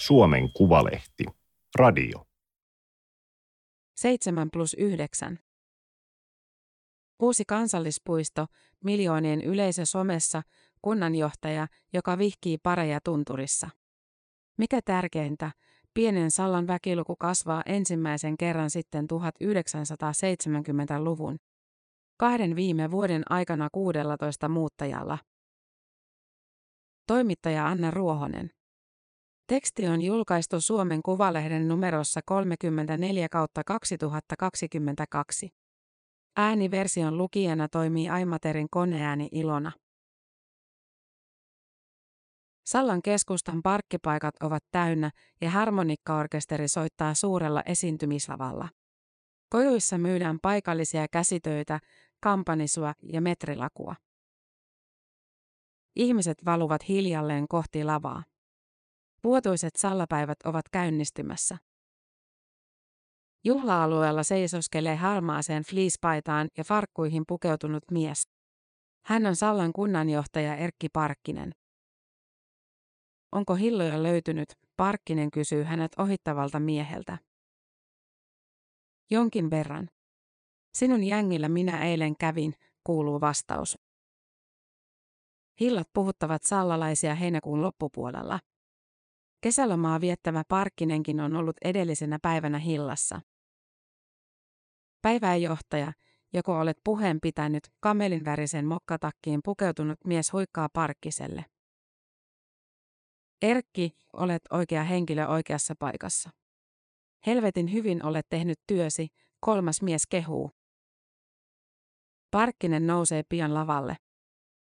Suomen Kuvalehti. Radio. 7 plus 9. Uusi kansallispuisto, miljoonien yleisö somessa, kunnanjohtaja, joka vihkii pareja tunturissa. Mikä tärkeintä, pienen Sallan väkiluku kasvaa ensimmäisen kerran sitten 1970-luvun. Kahden viime vuoden aikana 16 muuttajalla. Toimittaja Anna Ruohonen. Teksti on julkaistu Suomen Kuvalehden numerossa 34 kautta 2022. Ääniversion lukijana toimii Aimaterin koneääni Ilona. Sallan keskustan parkkipaikat ovat täynnä ja harmonikkaorkesteri soittaa suurella esiintymislavalla. Kojuissa myydään paikallisia käsitöitä, kampanisua ja metrilakua. Ihmiset valuvat hiljalleen kohti lavaa. Vuotuiset sallapäivät ovat käynnistymässä. Juhla-alueella seisoskelee harmaaseen fleece-paitaan ja farkkuihin pukeutunut mies. Hän on Sallan kunnanjohtaja Erkki Parkkinen. Onko hilloja löytynyt, Parkkinen kysyy hänet ohittavalta mieheltä. Jonkin verran. Sinun jängillä minä eilen kävin, kuuluu vastaus. Hillat puhuttavat sallalaisia heinäkuun loppupuolella. Kesälomaa viettävä Parkkinenkin on ollut edellisenä päivänä hillassa. Päiväjohtaja, joko olet puheen pitänyt, kamelinvärisen mokkatakkiin pukeutunut mies huikkaa Parkkiselle. Erkki, olet oikea henkilö oikeassa paikassa. Helvetin hyvin olet tehnyt työsi, kolmas mies kehuu. Parkkinen nousee pian lavalle.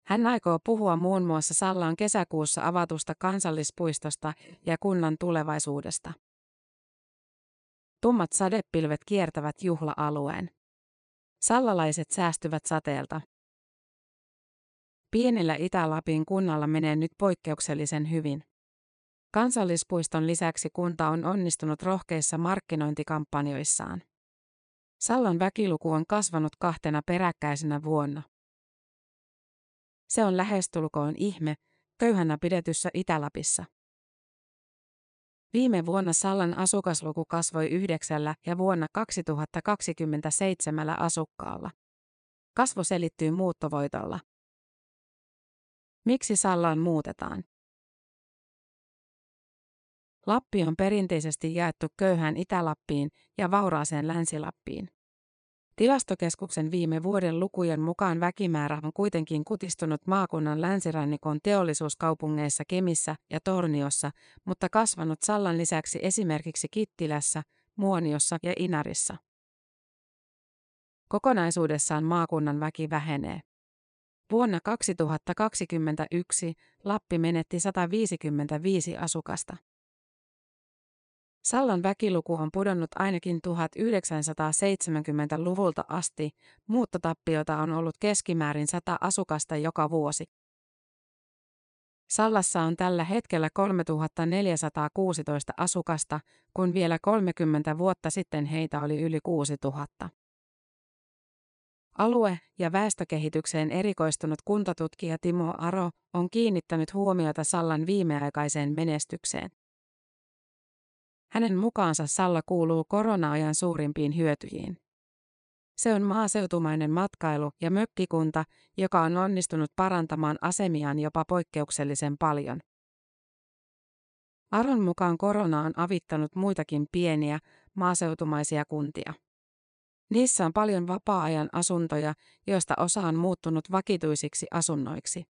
Hän aikoo puhua muun muassa Sallaan kesäkuussa avatusta kansallispuistosta ja kunnan tulevaisuudesta. Tummat sadepilvet kiertävät juhla-alueen. Sallalaiset säästyvät sateelta. Pienellä Itä-Lapin kunnalla menee nyt poikkeuksellisen hyvin. Kansallispuiston lisäksi kunta on onnistunut rohkeissa markkinointikampanjoissaan. Sallan väkiluku on kasvanut kahtena peräkkäisenä vuonna. Se on lähestulkoon ihme, köyhänä pidetyssä Itä-Lapissa. Viime vuonna Sallan asukasluku kasvoi yhdeksällä ja vuonna 2027 asukkaalla. Kasvu selittyy muuttovoitolla. Miksi Sallaan muutetaan? Lappi on perinteisesti jaettu köyhään Itä-Lappiin ja vauraaseen Länsi-Lappiin. Tilastokeskuksen viime vuoden lukujen mukaan väkimäärä on kuitenkin kutistunut maakunnan länsirannikon teollisuuskaupungeissa Kemissä ja Torniossa, mutta kasvanut Sallan lisäksi esimerkiksi Kittilässä, Muoniossa ja Inarissa. Kokonaisuudessaan maakunnan väki vähenee. Vuonna 2021 Lappi menetti 155 asukasta. Sallan väkiluku on pudonnut ainakin 1970-luvulta asti, muuttotappiota on ollut keskimäärin 100 asukasta joka vuosi. Sallassa on tällä hetkellä 3416 asukasta, kun vielä 30 vuotta sitten heitä oli yli 6000. Alue- ja väestökehitykseen erikoistunut kuntatutkija Timo Aro on kiinnittänyt huomiota Sallan viimeaikaiseen menestykseen. Hänen mukaansa Salla kuuluu korona-ajan suurimpiin hyötyjiin. Se on maaseutumainen matkailu- ja mökkikunta, joka on onnistunut parantamaan asemiaan jopa poikkeuksellisen paljon. Aron mukaan korona on avittanut muitakin pieniä, maaseutumaisia kuntia. Niissä on paljon vapaa-ajan asuntoja, joista osa on muuttunut vakituisiksi asunnoiksi.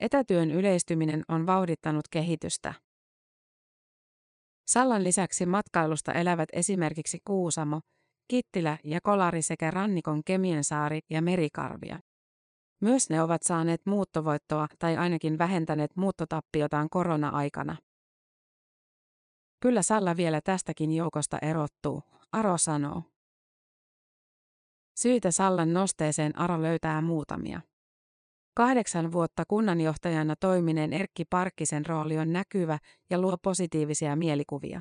Etätyön yleistyminen on vauhdittanut kehitystä. Sallan lisäksi matkailusta elävät esimerkiksi Kuusamo, Kittilä ja Kolari sekä rannikon Kemiensaari ja Merikarvia. Myös ne ovat saaneet muuttovoittoa tai ainakin vähentäneet muuttotappiotaan korona-aikana. Kyllä Salla vielä tästäkin joukosta erottuu, Aro sanoo. Syitä Sallan nosteeseen Aro löytää muutamia. Kahdeksan vuotta kunnanjohtajana toimineen Erkki Parkkisen rooli on näkyvä ja luo positiivisia mielikuvia.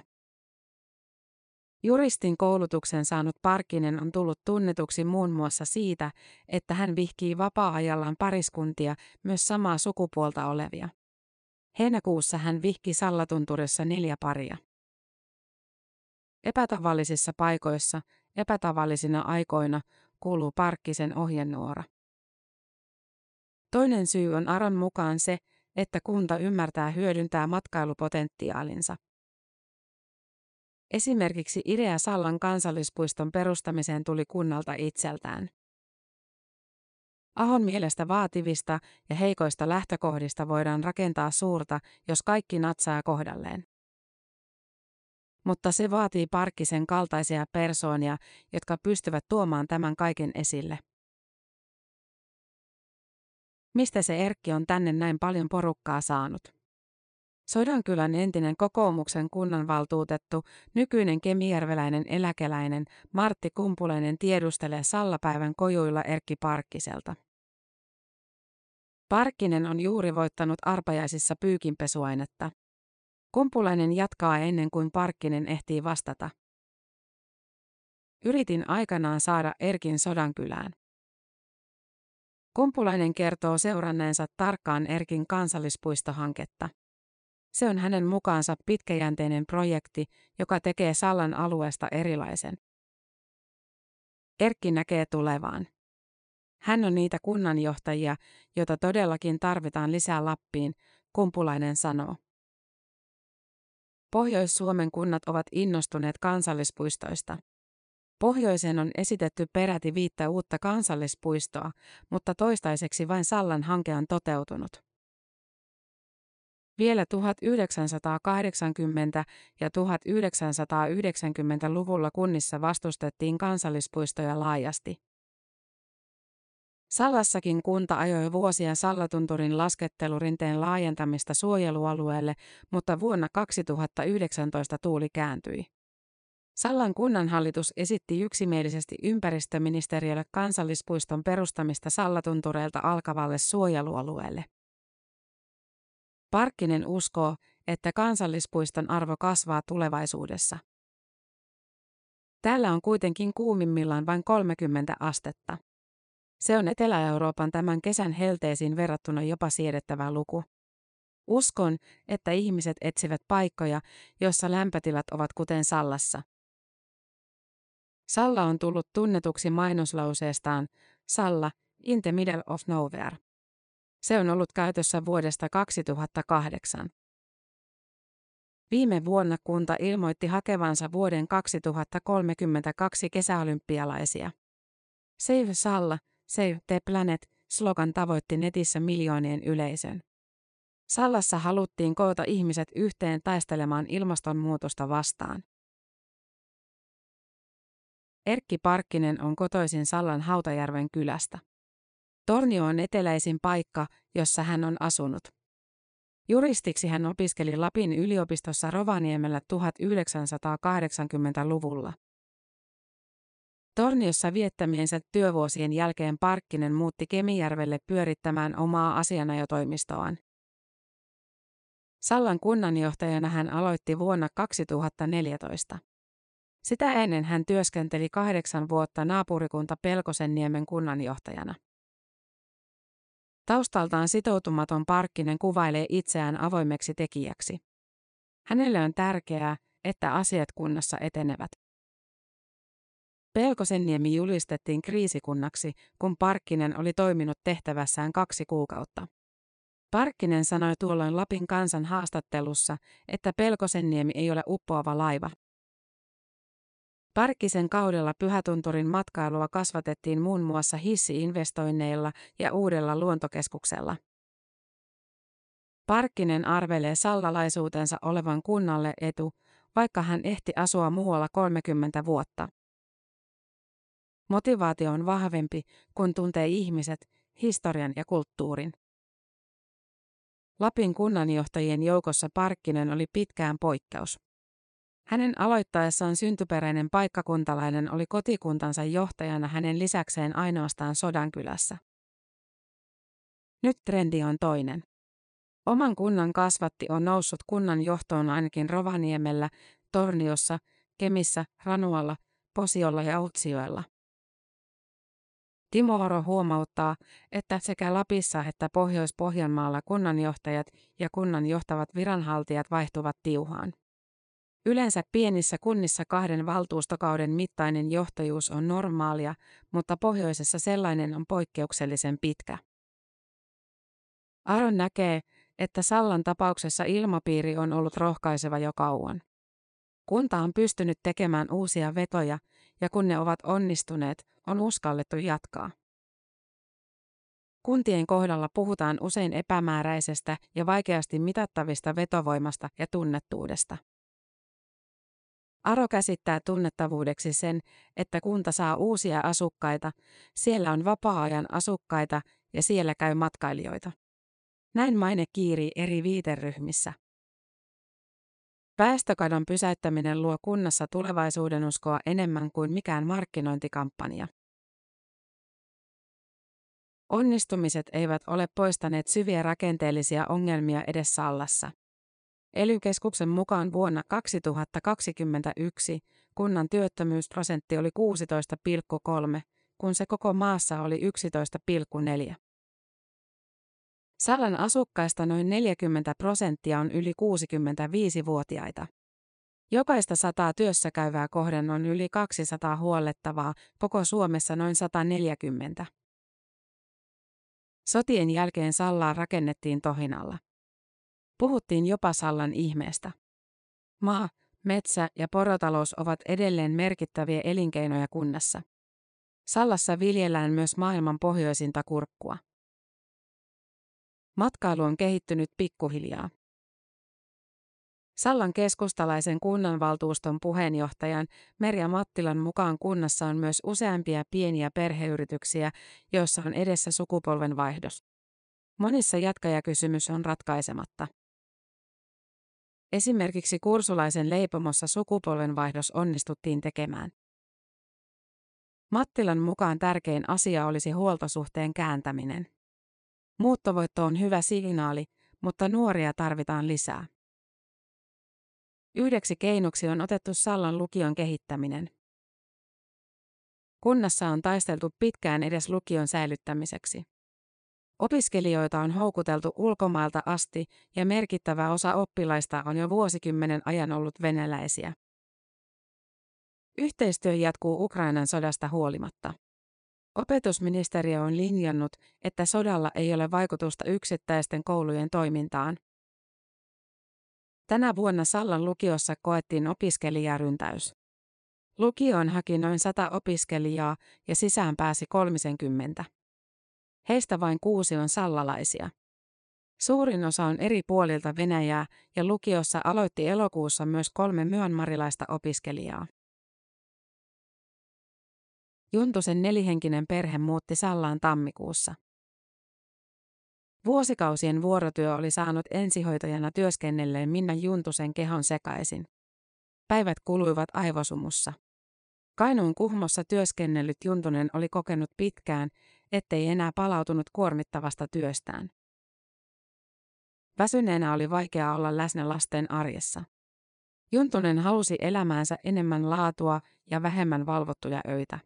Juristin koulutuksen saanut Parkkinen on tullut tunnetuksi muun muassa siitä, että hän vihkii vapaa-ajallaan pariskuntia, myös samaa sukupuolta olevia. Heinäkuussa hän vihki Sallatunturissa neljä paria. Epätavallisissa paikoissa, epätavallisina aikoina, kuuluu Parkkisen ohjenuora. Toinen syy on Aron mukaan se, että kunta ymmärtää hyödyntää matkailupotentiaalinsa. Esimerkiksi idea Sallan kansallispuiston perustamiseen tuli kunnalta itseltään. Ahon mielestä vaativista ja heikoista lähtökohdista voidaan rakentaa suurta, jos kaikki natsaa kohdalleen. Mutta se vaatii Parkkisen kaltaisia persoonia, jotka pystyvät tuomaan tämän kaiken esille. Mistä se Erkki on tänne näin paljon porukkaa saanut? Sodankylän entinen kokoomuksen kunnanvaltuutettu, nykyinen kemijärveläinen eläkeläinen Martti Kumpulainen tiedustelee Sallapäivän kojuilla Erkki Parkkiselta. Parkkinen on juuri voittanut arpajaisissa pyykinpesuainetta. Kumpulainen jatkaa ennen kuin Parkkinen ehtii vastata. Yritin aikanaan saada Erkin Sodankylään. Kumpulainen kertoo seuranneensa tarkkaan Erkin kansallispuistohanketta. Se on hänen mukaansa pitkäjänteinen projekti, joka tekee Sallan alueesta erilaisen. Erkki näkee tulevaan. Hän on niitä kunnanjohtajia, joita todellakin tarvitaan lisää Lappiin, kumpulainen sanoo. Pohjois-Suomen kunnat ovat innostuneet kansallispuistoista. Pohjoiseen on esitetty peräti viittä uutta kansallispuistoa, mutta toistaiseksi vain Sallan hanke on toteutunut. Vielä 1980- ja 1990-luvulla kunnissa vastustettiin kansallispuistoja laajasti. Sallassakin kunta ajoi vuosia Sallatunturin laskettelurinteen laajentamista suojelualueelle, mutta vuonna 2019 tuuli kääntyi. Sallan kunnanhallitus esitti yksimielisesti ympäristöministeriölle kansallispuiston perustamista Sallatuntureilta alkavalle suojelualueelle. Parkkinen uskoo, että kansallispuiston arvo kasvaa tulevaisuudessa. Täällä on kuitenkin kuumimmillaan vain 30 astetta. Se on Etelä-Euroopan tämän kesän helteisiin verrattuna jopa siedettävä luku. Uskon, että ihmiset etsivät paikkoja, joissa lämpötilat ovat kuten Sallassa. Salla on tullut tunnetuksi mainoslauseestaan Salla, in the middle of nowhere. Se on ollut käytössä vuodesta 2008. Viime vuonna kunta ilmoitti hakevansa vuoden 2032 kesäolympialaisia. Save Salla, Save the Planet slogan tavoitti netissä miljoonien yleisön. Sallassa haluttiin koota ihmiset yhteen taistelemaan ilmastonmuutosta vastaan. Erkki Parkkinen on kotoisin Sallan Hautajärven kylästä. Tornio on eteläisin paikka, jossa hän on asunut. Juristiksi hän opiskeli Lapin yliopistossa Rovaniemellä 1980-luvulla. Torniossa viettämiensä työvuosien jälkeen Parkkinen muutti Kemijärvelle pyörittämään omaa asianajotoimistoaan. Sallan kunnanjohtajana hän aloitti vuonna 2014. Sitä ennen hän työskenteli kahdeksan vuotta naapurikunta Pelkosenniemen kunnanjohtajana. Taustaltaan sitoutumaton Parkkinen kuvailee itseään avoimeksi tekijäksi. Hänelle on tärkeää, että asiat kunnassa etenevät. Pelkosenniemi julistettiin kriisikunnaksi, kun Parkkinen oli toiminut tehtävässään kaksi kuukautta. Parkkinen sanoi tuolloin Lapin kansan haastattelussa, että Pelkosenniemi ei ole uppoava laiva. Parkkisen kaudella Pyhätunturin matkailua kasvatettiin muun muassa hissiinvestoinneilla ja uudella luontokeskuksella. Parkkinen arvelee sallalaisuutensa olevan kunnalle etu, vaikka hän ehti asua muualla 30 vuotta. Motivaatio on vahvempi, kun tuntee ihmiset, historian ja kulttuurin. Lapin kunnanjohtajien joukossa Parkkinen oli pitkään poikkeus. Hänen aloittaessaan syntyperäinen paikkakuntalainen oli kotikuntansa johtajana hänen lisäkseen ainoastaan Sodankylässä. Nyt trendi on toinen. Oman kunnan kasvatti on noussut kunnan johtoon ainakin Rovaniemellä, Torniossa, Kemissä, Ranualla, Posiolla ja Utsjoella. Timo Oro huomauttaa, että sekä Lapissa että Pohjois-Pohjanmaalla kunnanjohtajat ja kunnan johtavat viranhaltijat vaihtuvat tiuhaan. Yleensä pienissä kunnissa kahden valtuustokauden mittainen johtajuus on normaalia, mutta pohjoisessa sellainen on poikkeuksellisen pitkä. Aron näkee, että Sallan tapauksessa ilmapiiri on ollut rohkaiseva jo kauan. Kunta on pystynyt tekemään uusia vetoja, ja kun ne ovat onnistuneet, on uskallettu jatkaa. Kuntien kohdalla puhutaan usein epämääräisestä ja vaikeasti mitattavista vetovoimasta ja tunnettuudesta. Aro käsittää tunnettavuudeksi sen, että kunta saa uusia asukkaita, siellä on vapaa-ajan asukkaita ja siellä käy matkailijoita. Näin maine kiirii eri viiteryhmissä. Väestökadon pysäyttäminen luo kunnassa tulevaisuudenuskoa enemmän kuin mikään markkinointikampanja. Onnistumiset eivät ole poistaneet syviä rakenteellisia ongelmia edes Sallassa. Elykeskuksen mukaan vuonna 2021 kunnan työttömyysprosentti oli 16,3, kun se koko maassa oli 11,4. Sallan asukkaista noin 40 prosenttia on yli 65-vuotiaita. Jokaista sataa työssä käyvää kohden on yli 200 huollettavaa, koko Suomessa noin 140. Sotien jälkeen Sallaa rakennettiin tohinalla. Puhuttiin jopa Sallan ihmeestä. Maa, metsä ja porotalous ovat edelleen merkittäviä elinkeinoja kunnassa. Sallassa viljellään myös maailman pohjoisinta kurkkua. Matkailu on kehittynyt pikkuhiljaa. Sallan keskustalaisen kunnanvaltuuston puheenjohtajan Merja Mattilan mukaan kunnassa on myös useampia pieniä perheyrityksiä, joissa on edessä sukupolvenvaihdos. Monissa jatkajakysymys on ratkaisematta. Esimerkiksi kursulaisen leipomossa sukupolvenvaihdos onnistuttiin tekemään. Mattilan mukaan tärkein asia olisi huoltosuhteen kääntäminen. Muuttovoitto on hyvä signaali, mutta nuoria tarvitaan lisää. Yhdeksi keinoksi on otettu Sallan lukion kehittäminen. Kunnassa on taisteltu pitkään edes lukion säilyttämiseksi. Opiskelijoita on houkuteltu ulkomailta asti ja merkittävä osa oppilaista on jo vuosikymmenen ajan ollut venäläisiä. Yhteistyö jatkuu Ukrainan sodasta huolimatta. Opetusministeriö on linjannut, että sodalla ei ole vaikutusta yksittäisten koulujen toimintaan. Tänä vuonna Sallan lukiossa koettiin opiskelijaryntäys. Lukioon haki noin 100 opiskelijaa ja sisään pääsi 30. Heistä vain kuusi on sallalaisia. Suurin osa on eri puolilta Venäjää ja lukiossa aloitti elokuussa myös kolme myönmarilaista opiskelijaa. Juntusen nelihenkinen perhe muutti Sallaan tammikuussa. Vuosikausien vuorotyö oli saanut ensihoitajana työskennelleen Minna Juntusen kehon sekaisin. Päivät kuluivat aivosumussa. Kainuun kuhmossa työskennellyt Juntunen oli kokenut pitkään, ettei enää palautunut kuormittavasta työstään. Väsyneenä oli vaikea olla läsnä lasten arjessa. Juntunen halusi elämäänsä enemmän laatua ja vähemmän valvottuja öitä.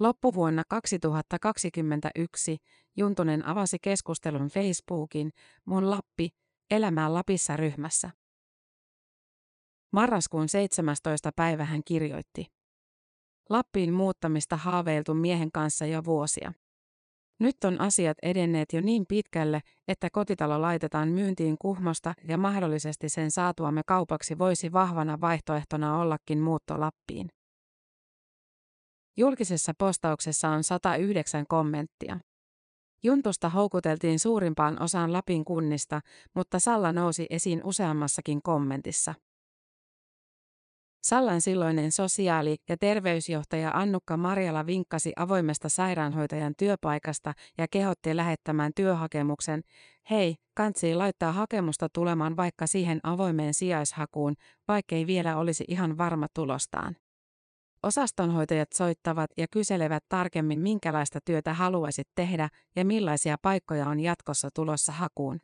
Loppuvuonna 2021 Juntunen avasi keskustelun Facebookin Mun Lappi, elämää Lapissa ryhmässä. Marraskuun 17. päivä hän kirjoitti. Lappiin muuttamista haaveiltu miehen kanssa jo vuosia. Nyt on asiat edenneet jo niin pitkälle, että kotitalo laitetaan myyntiin kuhmosta ja mahdollisesti sen saatuamme kaupaksi voisi vahvana vaihtoehtona ollakin muutto Lappiin. Julkisessa postauksessa on 109 kommenttia. Juntusta houkuteltiin suurimpaan osaan Lapin kunnista, mutta Salla nousi esiin useammassakin kommentissa. Sallan silloinen sosiaali- ja terveysjohtaja Annukka Marjala vinkkasi avoimesta sairaanhoitajan työpaikasta ja kehotti lähettämään työhakemuksen. Hei, kantsii laittaa hakemusta tulemaan vaikka siihen avoimeen sijaishakuun, vaikkei vielä olisi ihan varma tulostaan. Osastonhoitajat soittavat ja kyselevät tarkemmin, minkälaista työtä haluaisit tehdä ja millaisia paikkoja on jatkossa tulossa hakuun.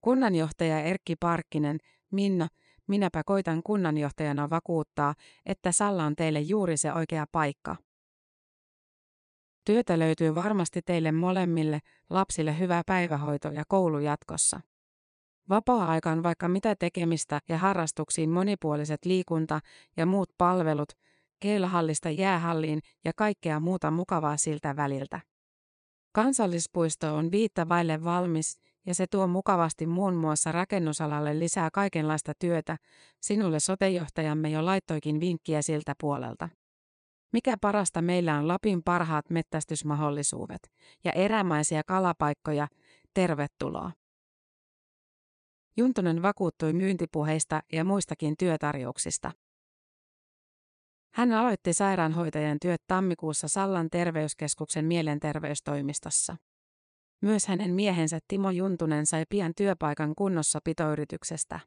Kunnanjohtaja Erkki Parkkinen, Minna, minäpä koitan kunnanjohtajana vakuuttaa, että Salla on teille juuri se oikea paikka. Työtä löytyy varmasti teille molemmille, lapsille hyvä päivähoito ja koulu jatkossa. Vapaa-aika on vaikka mitä tekemistä ja harrastuksiin monipuoliset liikunta ja muut palvelut, keilahallista jäähalliin ja kaikkea muuta mukavaa siltä väliltä. Kansallispuisto on viittä vaille valmis ja se tuo mukavasti muun muassa rakennusalalle lisää kaikenlaista työtä. Sinulle sotejohtajamme jo laittoikin vinkkiä siltä puolelta. Mikä parasta meillä on Lapin parhaat mettästysmahdollisuudet ja erämaisia kalapaikkoja. Tervetuloa. Juntonen vakuuttui myyntipuheista ja muistakin työtarjouksista. Hän aloitti sairaanhoitajan työt tammikuussa Sallan terveyskeskuksen mielenterveystoimistossa. Myös hänen miehensä Timo Juntunen sai pian työpaikan kunnossapitoyrityksestä.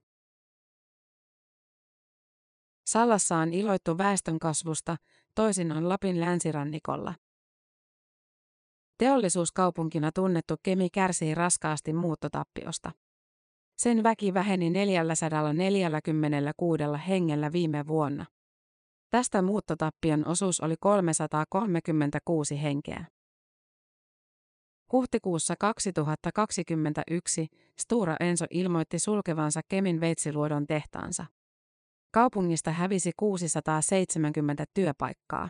Sallassa on iloittu väestönkasvusta, toisin on Lapin länsirannikolla. Teollisuuskaupunkina tunnettu Kemi kärsii raskaasti muuttotappiosta. Sen väki väheni 446 hengellä viime vuonna. Tästä muuttotappion osuus oli 336 henkeä. Huhtikuussa 2021 Stura Enso ilmoitti sulkevansa Kemin Veitsiluodon tehtaansa. Kaupungista hävisi 670 työpaikkaa.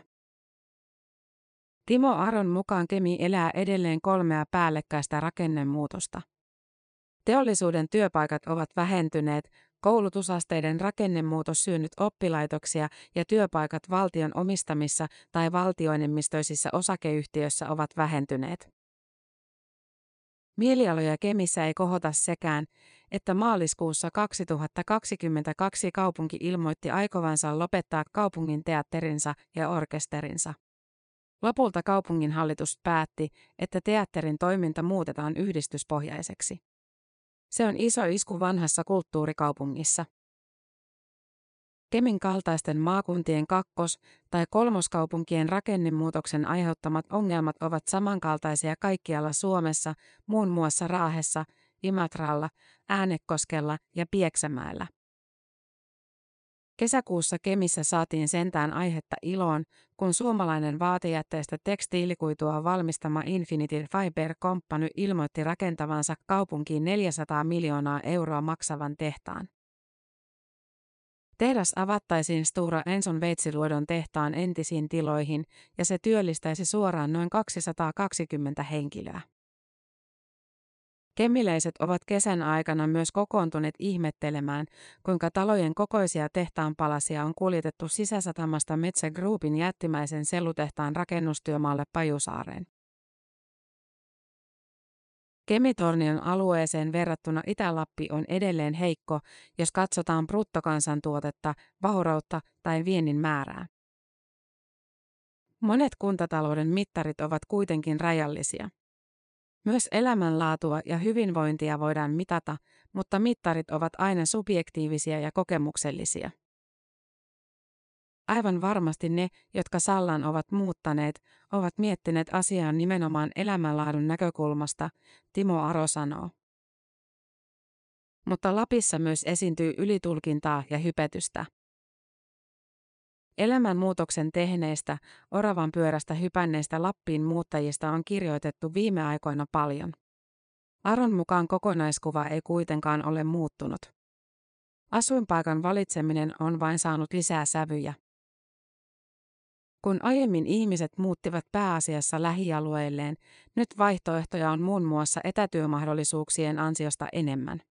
Timo Aron mukaan Kemi elää edelleen kolmea päällekkäistä rakennemuutosta. Teollisuuden työpaikat ovat vähentyneet, koulutusasteiden rakennemuutos syönyt oppilaitoksia ja työpaikat valtion omistamissa tai valtioenemmistöisissä osakeyhtiöissä ovat vähentyneet. Mielialoja Kemissä ei kohota sekään, että maaliskuussa 2022 kaupunki ilmoitti aikovansa lopettaa kaupungin teatterinsa ja orkesterinsa. Lopulta kaupungin hallitus päätti, että teatterin toiminta muutetaan yhdistyspohjaiseksi. Se on iso isku vanhassa kulttuurikaupungissa. Kemin kaltaisten maakuntien kakkos- tai kolmoskaupunkien rakennemuutoksen aiheuttamat ongelmat ovat samankaltaisia kaikkialla Suomessa, muun muassa Raahessa, Imatralla, Äänekoskella ja Pieksämäellä. Kesäkuussa Kemissä saatiin sentään aihetta iloon, kun suomalainen vaatejätteestä tekstiilikuitua valmistama Infinity Fiber Company ilmoitti rakentavansa kaupunkiin 400 miljoonaa euroa maksavan tehtaan. Tehdas avattaisiin Stura Enson Veitsiluodon tehtaan entisiin tiloihin ja se työllistäisi suoraan noin 220 henkilöä. Kemiläiset ovat kesän aikana myös kokoontuneet ihmettelemään, kuinka talojen kokoisia tehtaanpalasia on kuljetettu sisäsatamasta Metsä Groupin jättimäisen sellutehtaan rakennustyömaalle Pajusaareen. Kemitornion alueeseen verrattuna Itä-Lappi on edelleen heikko, jos katsotaan bruttokansantuotetta, vaurautta tai viennin määrää. Monet kuntatalouden mittarit ovat kuitenkin rajallisia. Myös elämänlaatua ja hyvinvointia voidaan mitata, mutta mittarit ovat aina subjektiivisia ja kokemuksellisia. Aivan varmasti ne, jotka Sallan ovat muuttaneet, ovat miettineet asiaa nimenomaan elämänlaadun näkökulmasta, Timo Aro sanoo. Mutta Lapissa myös esiintyy ylitulkintaa ja hypetystä. Elämänmuutoksen tehneistä, oravan pyörästä hypänneistä Lappiin muuttajista on kirjoitettu viime aikoina paljon. Aron mukaan kokonaiskuva ei kuitenkaan ole muuttunut. Asuinpaikan valitseminen on vain saanut lisää sävyjä. Kun aiemmin ihmiset muuttivat pääasiassa lähialueilleen, nyt vaihtoehtoja on muun muassa etätyömahdollisuuksien ansiosta enemmän.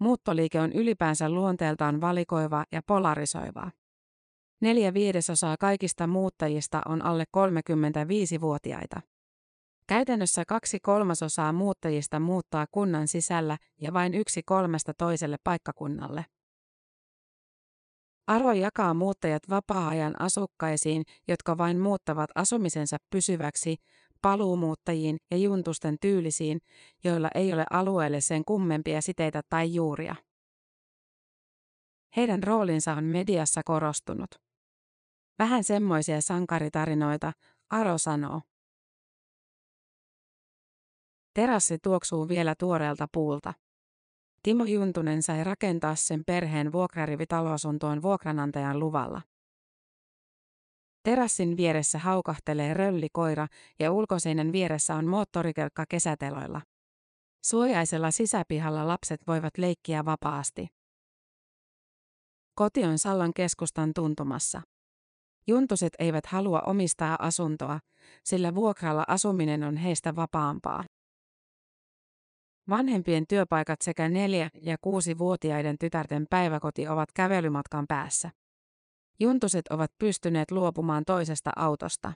Muuttoliike on ylipäänsä luonteeltaan valikoiva ja polarisoiva. Neljä viidesosaa kaikista muuttajista on alle 35-vuotiaita. Käytännössä kaksi kolmasosaa muuttajista muuttaa kunnan sisällä ja vain yksi kolmesta toiselle paikkakunnalle. Aro jakaa muuttajat vapaa-ajan asukkaisiin, jotka vain muuttavat asumisensa pysyväksi, paluumuuttajiin ja juntusten tyylisiin, joilla ei ole alueelle sen kummempia siteitä tai juuria. Heidän roolinsa on mediassa korostunut. Vähän semmoisia sankaritarinoita, Aro sanoo. Terassi tuoksuu vielä tuoreelta puulta. Timo Juntunen sai rakentaa sen perheen vuokrarivitaloasuntoon vuokranantajan luvalla. Terassin vieressä haukahtelee röllikoira ja ulkoseinän vieressä on moottorikelkka kesäteloilla. Suojaisella sisäpihalla lapset voivat leikkiä vapaasti. Koti on Sallan keskustan tuntumassa. Juntuset eivät halua omistaa asuntoa, sillä vuokralla asuminen on heistä vapaampaa. Vanhempien työpaikat sekä neljä- ja kuusi-vuotiaiden tytärten päiväkoti ovat kävelymatkan päässä. Juntuset ovat pystyneet luopumaan toisesta autosta.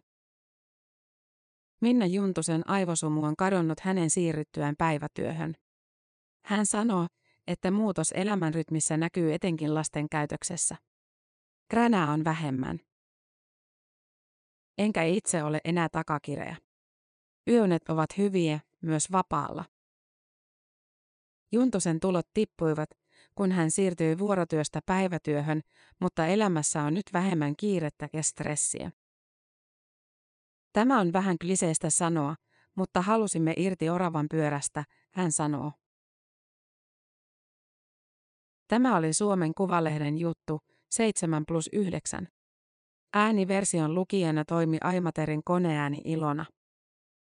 Minna Juntusen aivosumu on kadonnut hänen siirryttyään päivätyöhön. Hän sanoo, että muutos elämänrytmissä näkyy etenkin lasten käytöksessä. Kränää on vähemmän. Enkä itse ole enää takakireä. Yönet ovat hyviä, myös vapaalla. Juntusen tulot tippuivat, kun hän siirtyi vuorotyöstä päivätyöhön, mutta elämässä on nyt vähemmän kiirettä ja stressiä. Tämä on vähän kliseistä sanoa, mutta halusimme irti oravan pyörästä, hän sanoo. Tämä oli Suomen Kuvalehden juttu, 7 plus 9. Ääniversion lukijana toimi Aimaterin koneääni Ilona.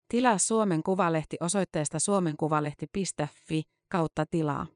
Tilaa Suomen Kuvalehti osoitteesta suomenkuvalehti.fi kautta tilaa.